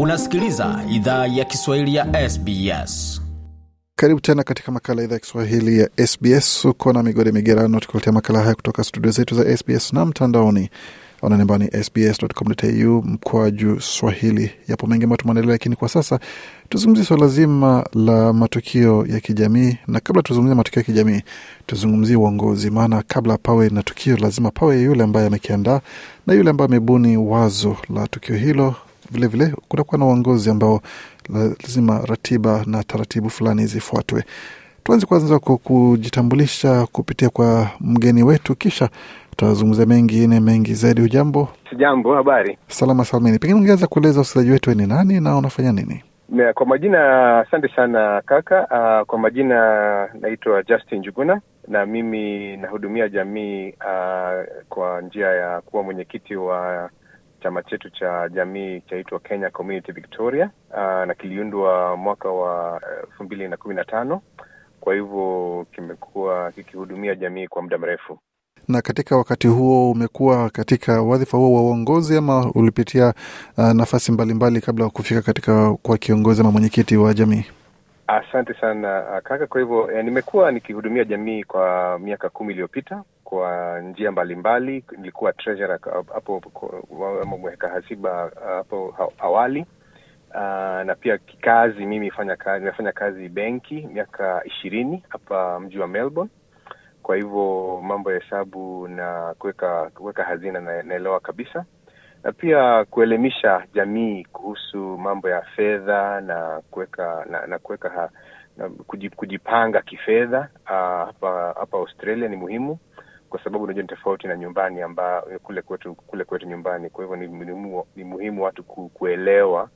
unasikiliza idhaa ya kiswahili ya sbs karibu tena katika makala idhaa ya kiswahili ya sbs uko na migode migerano tukuletea makala haya kutoka studio zetu za sbs na mtandaoni. Ananembani sbs.com.au mkwaju swahili. Yapo mengi ambayo tumeandalia lakini kwa sasa tuzungumzie swala zima la matukio ya kijamii. Na kabla tuzungumzie matukio ya kijamii tuzungumzie uongozi. Maana kabla pawe na tukio lazima pawe yule ambaye amekiandaa na yule ambaye amebuni wazo la tukio hilo vilevile kutakuwa na uongozi ambao lazima ratiba na taratibu fulani zifuatwe. Tuanze kwanza kwa kujitambulisha kupitia kwa mgeni wetu kisha tutazungumzia mengine mengi zaidi. Hujambo? Sijambo, habari. salama salmini pengine ungeweza kueleza wasikilizaji wetu ni nani na unafanya nini? Na Kwa majina, asante sana kaka. Uh, kwa majina naitwa Justin Juguna na mimi nahudumia jamii uh, kwa njia ya kuwa mwenyekiti wa chama chetu cha jamii chaitwa Kenya Community Victoria uh, na kiliundwa mwaka wa elfu mbili na kumi na tano. Kwa hivyo kimekuwa kikihudumia jamii kwa muda mrefu. na katika wakati huo umekuwa katika wadhifa huo wa uongozi ama ulipitia uh, nafasi mbalimbali kabla ya kufika katika kwa kiongozi ama mwenyekiti wa jamii Asante sana uh, kaka. Kwa hivyo eh, nimekuwa nikihudumia jamii kwa miaka kumi iliyopita kwa njia mbalimbali. Nilikuwa treasurer hapo mweka hasiba uh, hapo awali uh, na pia kikazi, mimi fanya kazi, nimefanya kazi benki miaka ishirini hapa mji wa Melbourne. Kwa hivyo mambo ya hesabu na kuweka kuweka hazina naelewa kabisa na pia kuelimisha jamii kuhusu mambo ya fedha na kuweka na, na kuweka kujipanga kifedha ah, hapa hapa Australia ni muhimu kwa sababu unajua ni tofauti na nyumbani amba kule kwetu kule kwetu nyumbani. Kwa hivyo ni, muhimu, ni muhimu watu ku, kuelewa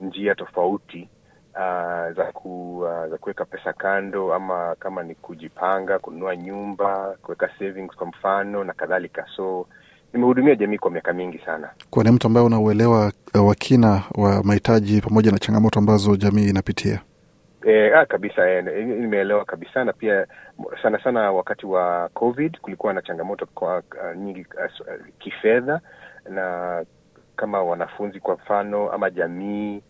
njia tofauti ah, za ku, ah, za kuweka pesa kando ama kama ni kujipanga, kununua nyumba, kuweka savings kwa mfano na kadhalika. So nimehudumia jamii kwa miaka mingi sana. kwa ni mtu ambaye unauelewa uh, wa kina wa mahitaji pamoja na changamoto ambazo jamii inapitia E, ah, kabisa e, nimeelewa kabisa na pia sana sana wakati wa COVID kulikuwa na changamoto kwa uh, nyingi uh, kifedha na kama wanafunzi kwa mfano ama jamii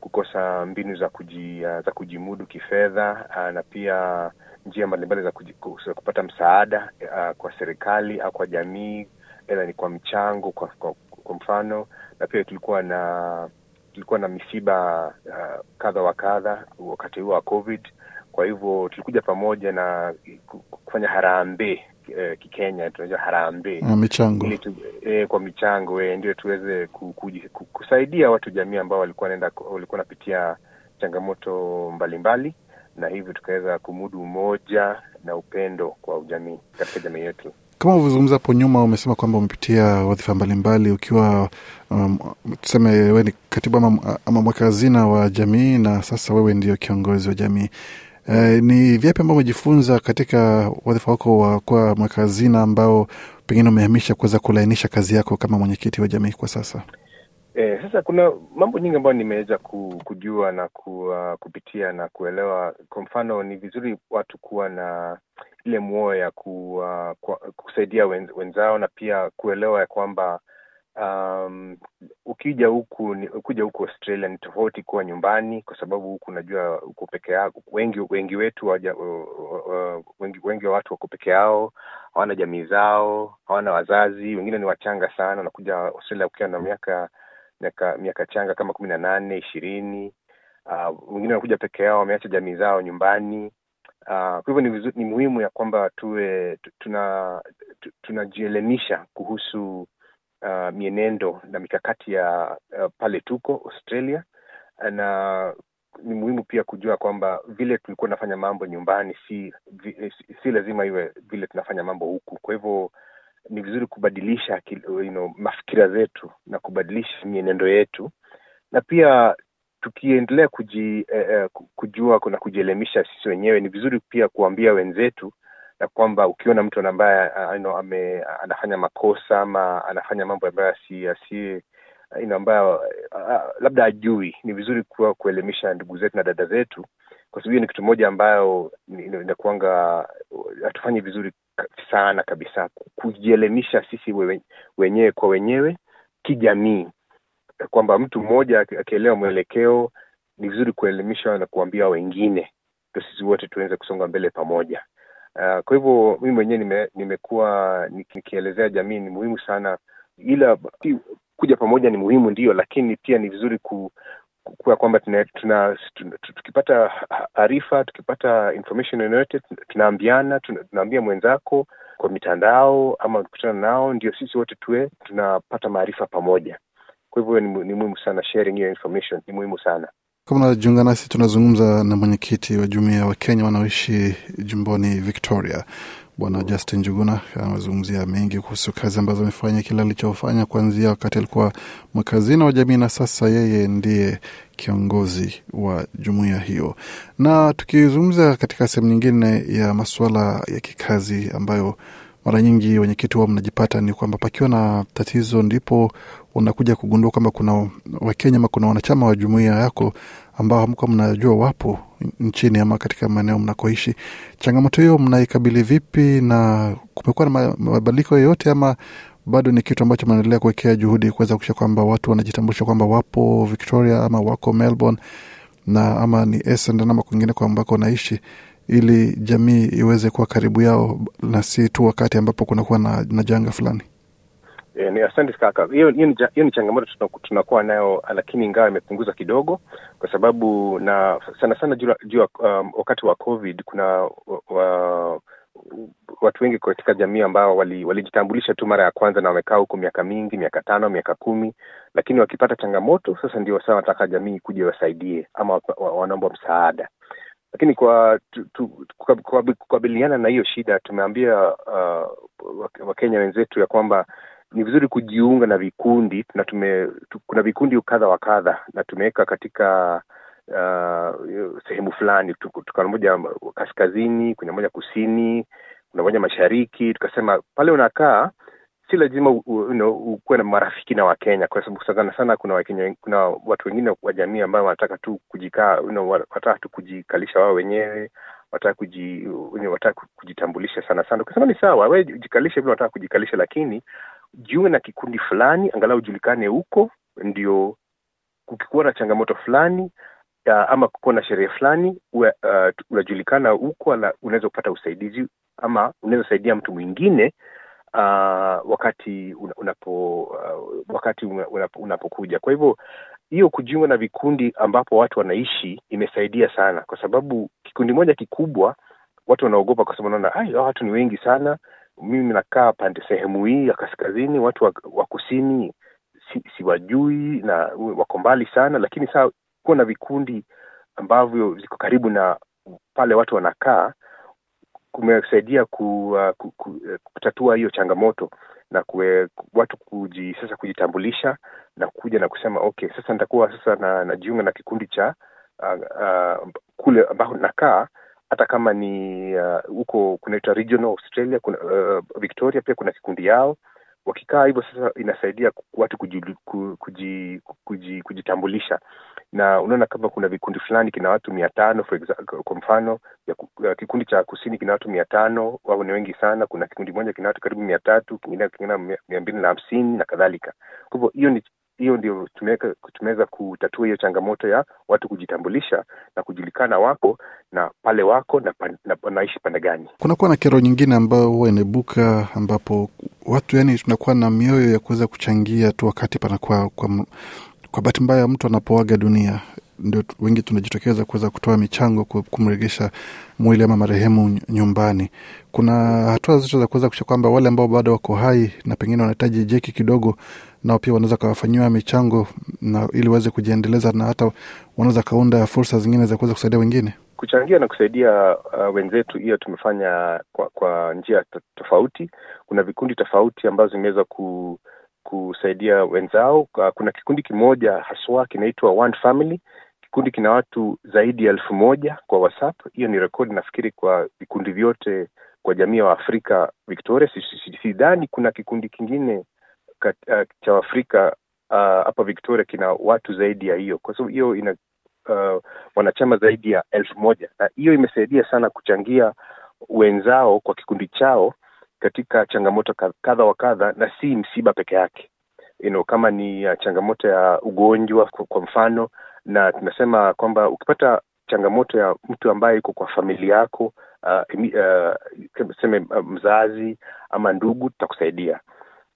kukosa mbinu za kuji, uh, za kujimudu kifedha uh, na pia njia mbalimbali za, kuji, za kupata msaada uh, kwa serikali au kwa jamii aidha ni kwa mchango kwa, kwa, kwa mfano na pia tulikuwa na tulikuwa na misiba uh, kadha wa kadha wakati huo wa covid. Kwa hivyo tulikuja pamoja na kufanya harambee eh, kikenya tunajua harambee. Uh, michango. Tu, eh, kwa michango eh, ndio tuweze ku, ku, ku, kusaidia watu jamii ambao walikuwa naenda walikuwa wanapitia changamoto mbalimbali na hivyo tukaweza kumudu umoja na upendo kwa jamii katika jamii yetu kama ulivyozungumza hapo nyuma umesema kwamba umepitia wadhifa mbalimbali ukiwa um, tuseme wewe ni katibu ama, ama mweka hazina wa jamii na sasa wewe ndio kiongozi wa jamii Eh, ni vyapi ambao umejifunza katika wadhifa wako wa kuwa mweka hazina ambao pengine umehamisha kuweza kulainisha kazi yako kama mwenyekiti wa jamii kwa sasa E, sasa kuna mambo nyingi ambayo nimeweza kujua na ku, uh, kupitia na kuelewa. Kwa mfano, ni vizuri watu kuwa na ile mwoyo ya ku, uh, kwa, kusaidia wenz, wenzao na pia kuelewa ya kwamba um, ukija huku ni- ukija huku Australia ni tofauti kuwa nyumbani, kwa sababu huku unajua uko peke yako. Wengi wengi wetu waja, uh, uh, wengi, wengi wa watu wako peke yao, hawana jamii zao, hawana wazazi, wengine ni wachanga sana. Wanakuja Australia ukiwa na miaka miaka miaka changa kama kumi na nane ishirini uh, wengine wanakuja peke yao wameacha jamii zao nyumbani kwa hivyo ni, ni muhimu ya kwamba tuwe tunajielemisha tuna kuhusu uh, mienendo na mikakati ya uh, pale tuko Australia. Na ni muhimu pia kujua kwamba vile tulikuwa tunafanya mambo nyumbani si, si, si lazima iwe vile tunafanya mambo huku. Kwa hivyo ni vizuri kubadilisha you know, mafikira zetu na kubadilisha mienendo yetu. Na pia tukiendelea kuji, eh, eh, kujua na kujielimisha sisi wenyewe ni vizuri pia kuambia wenzetu na kwamba ukiona mtu ambaye ame, anafanya makosa ama anafanya mambo ambayo si, ambayo uh, labda ajui ni vizuri kuwa kuelimisha ndugu zetu na dada zetu kwa sababu hiyo ni kitu moja ambayo inakuanga hatufanyi vizuri sana kabisa kujielimisha sisi wenyewe kwa wenyewe kijamii kwamba mtu mmoja akielewa mwelekeo ni vizuri kuelimisha na kuambia wengine ndo sisi wote tuweze kusonga mbele pamoja. Uh, kwa hivyo mimi mwenyewe nime, nimekuwa nikielezea jamii ni muhimu sana ila kuja pamoja ni muhimu ndio lakini pia ni vizuri ku kuwa kwamba tuna, tuna, tuna, tukipata arifa tukipata information yoyote tunaambiana tuna, tunaambia mwenzako kwa mitandao ama kukutana nao ndio sisi wote tuwe tunapata maarifa pamoja kwa hivyo ni, ni muhimu sana sharing hiyo information ni muhimu sana. Kama unajiunga nasi tunazungumza na mwenyekiti wa jumuia wa kenya wanaoishi jumboni victoria bwana justin njuguna. Amezungumzia mengi kuhusu kazi ambazo amefanya kile alichofanya kuanzia wakati alikuwa mwakazina wa jamii na sasa yeye ndiye kiongozi wa jumuiya hiyo. Na tukizungumza katika sehemu nyingine ya masuala ya kikazi ambayo mara nyingi wenyekiti huwa mnajipata ni kwamba pakiwa na tatizo ndipo unakuja kugundua kwamba kuna wakenya ama kuna wanachama wa jumuia yako ambao hamkuwa mnajua wapo nchini ama katika maeneo mnakoishi. Changamoto hiyo mnaikabili vipi na kumekuwa na mabadiliko yoyote ama bado ni kitu ambacho mnaendelea kuwekea juhudi kuweza kuisha kwamba watu wanajitambulisha kwamba wapo victoria ama wako melbourne na ama ni Essendon ama kwingine kwa ambako wanaishi ili jamii iweze kuwa karibu yao na si tu wakati ambapo kunakuwa na, na janga fulani E, ni asante kaka. Hiyo hiyo ni, changamoto tunakuwa nayo, lakini ingawa imepunguza kidogo, kwa sababu na sana sana juu um, wakati wa COVID kuna wa, watu wengi katika jamii ambao walijitambulisha wali tu mara ya kwanza na wamekaa huku miaka mingi, miaka tano, miaka kumi, lakini wakipata changamoto sasa ndio saa wanataka jamii kuja wasaidie ama wanaomba msaada lakini kwa kukabiliana na hiyo shida tumeambia uh, wakenya wenzetu ya kwamba ni vizuri kujiunga na vikundi na tume tu, kuna vikundi kadha wa kadha na tumeweka katika uh, sehemu fulani tukana moja kaskazini kuna moja kusini kuna moja mashariki tukasema pale unakaa si lazima ukuwe na marafiki na wakenya kwa sababu sana sana kuna wakenya kuna watu wengine wa jamii ambayo wanataka tu kujikaa wanataka tu kujikalisha wao wenyewe wataka kuji wataka kujitambulisha sana sana. Ukasema ni sawa we jikalishe vile wanataka kujikalisha lakini jiunge na kikundi fulani angalau ujulikane huko ndio kukikuwa na changamoto fulani uh, ama kukuwa na sherehe fulani uh, unajulikana huko unaweza kupata usaidizi ama unaweza saidia mtu mwingine uh, wakati unapo uh, wakati unapokuja. Kwa hivyo hiyo kujiunga na vikundi ambapo watu wanaishi imesaidia sana kwa sababu kikundi moja kikubwa watu wanaogopa kwa sababu naona watu ni wengi sana mimi nakaa pande sehemu hii ya kaskazini watu wa, wa kusini si, siwajui na wako mbali sana lakini saa kuwa na vikundi ambavyo viko karibu na pale watu wanakaa kumesaidia ku, uh, ku, ku, kutatua hiyo changamoto na kue, watu kuji, sasa kujitambulisha na kuja na kusema okay sasa nitakuwa sasa na najiunga na kikundi cha uh, uh, kule ambako nakaa hata kama ni huko uh, kunaitwa regional australia kuna, uh, victoria pia kuna kikundi yao. Wakikaa hivyo sasa inasaidia watu kuji, kuji, kuji, kujitambulisha. Na unaona kama kuna vikundi fulani kina watu mia tano kwa mfano kikundi cha kusini kina watu mia tano wao ni wengi sana. Kuna kikundi moja kina watu karibu mia tatu kingine kina mia mbili na hamsini na kadhalika. Kwa hivyo hiyo ni hiyo ndio tumeweza kutatua hiyo changamoto ya watu kujitambulisha na kujulikana wako na pale wako na, na pande gani. Kunakuwa na kero nyingine ambayo huwa inaibuka ambapo watu yani tunakuwa na mioyo ya kuweza kuchangia tu wakati panakuwa kwa, kwa bahati mbaya mtu anapoaga dunia ndio wengi tunajitokeza kuweza kutoa michango kumregesha mwili ama marehemu nyumbani. Kuna hatua zote za kuweza kuisha kwamba wale ambao bado wako hai na pengine wanahitaji jeki kidogo nao pia wanaweza kawafanyiwa michango na ili waweze kujiendeleza na hata wanaweza kaunda fursa zingine za kuweza kusaidia wengine? Kuchangia na kusaidia uh, wenzetu hiyo tumefanya kwa, kwa njia tofauti. Kuna vikundi tofauti ambazo zimeweza ku, kusaidia wenzao. Kuna kikundi kimoja haswa kinaitwa one family kikundi kina watu zaidi ya elfu moja kwa whatsapp. Hiyo ni rekodi nafikiri kwa vikundi vyote kwa jamii ya waafrika victoria sidhani kuna kikundi kingine kat, uh, cha waafrika hapa uh, victoria kina watu zaidi ya hiyo. Kwa sababu hiyo ina uh, wanachama zaidi ya elfu moja. Na hiyo imesaidia sana kuchangia wenzao kwa kikundi chao katika changamoto kadha wa kadha na si msiba peke yake. You know, kama ni uh, changamoto ya ugonjwa kwa mfano, na tunasema kwamba ukipata changamoto ya mtu ambaye iko kwa familia yako uh, uh, seme uh, mzazi ama ndugu, tutakusaidia.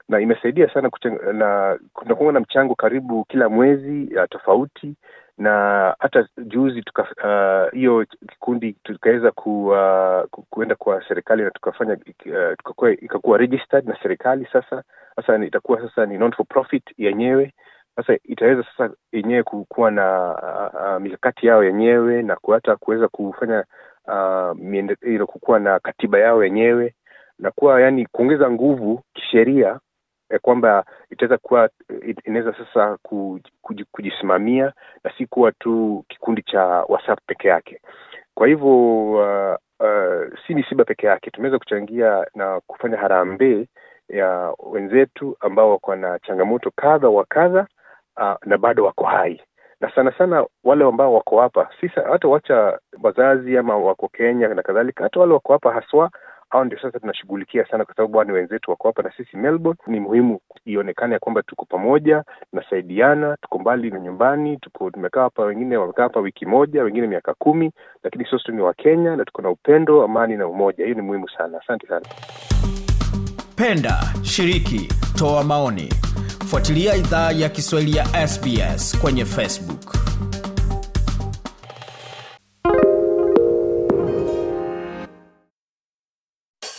Na imesaidia sana kucheng, na kunakuwa na mchango karibu kila mwezi uh, tofauti. Na hata juzi hiyo uh, kikundi tukaweza ku, uh, kuenda kwa serikali na tukafanya uh, ikakuwa registered na serikali sasa. Sasa itakuwa sasa ni non for profit yenyewe sasa itaweza sasa yenyewe kuwa na uh, mikakati yao yenyewe na hata kuweza kufanya uh, kukuwa na katiba yao yenyewe na kuwa yani kuongeza nguvu kisheria ya kwamba itaweza kuwa inaweza sasa kujisimamia na si kuwa tu kikundi cha WhatsApp peke yake. Kwa hivyo uh, uh, si misiba peke yake, tumeweza kuchangia na kufanya harambee ya wenzetu ambao wako na changamoto kadha wa kadha uh, na bado wako hai na sana sana wale ambao wako hapa hata wacha wazazi ama wako Kenya na kadhalika, hata wale wako hapa haswa au ndio sasa tunashughulikia sana, kwa sababu ni wenzetu wako hapa na sisi Melbourne. Ni muhimu ionekane ya kwamba tuko pamoja, tunasaidiana, tuko mbali na nyumbani, tuko tumekaa hapa, wengine wamekaa hapa wiki moja, wengine miaka kumi, lakini sote ni Wakenya na tuko na upendo, amani na umoja. Hiyo ni muhimu sana. Asante sana. Penda, shiriki, toa maoni, fuatilia idhaa ya Kiswahili ya SBS kwenye Facebook.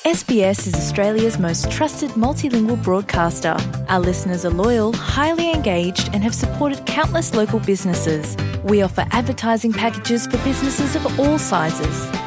SBS is Australia's most trusted multilingual broadcaster. Our listeners are loyal, highly engaged, and have supported countless local businesses. We offer advertising packages for businesses of all sizes.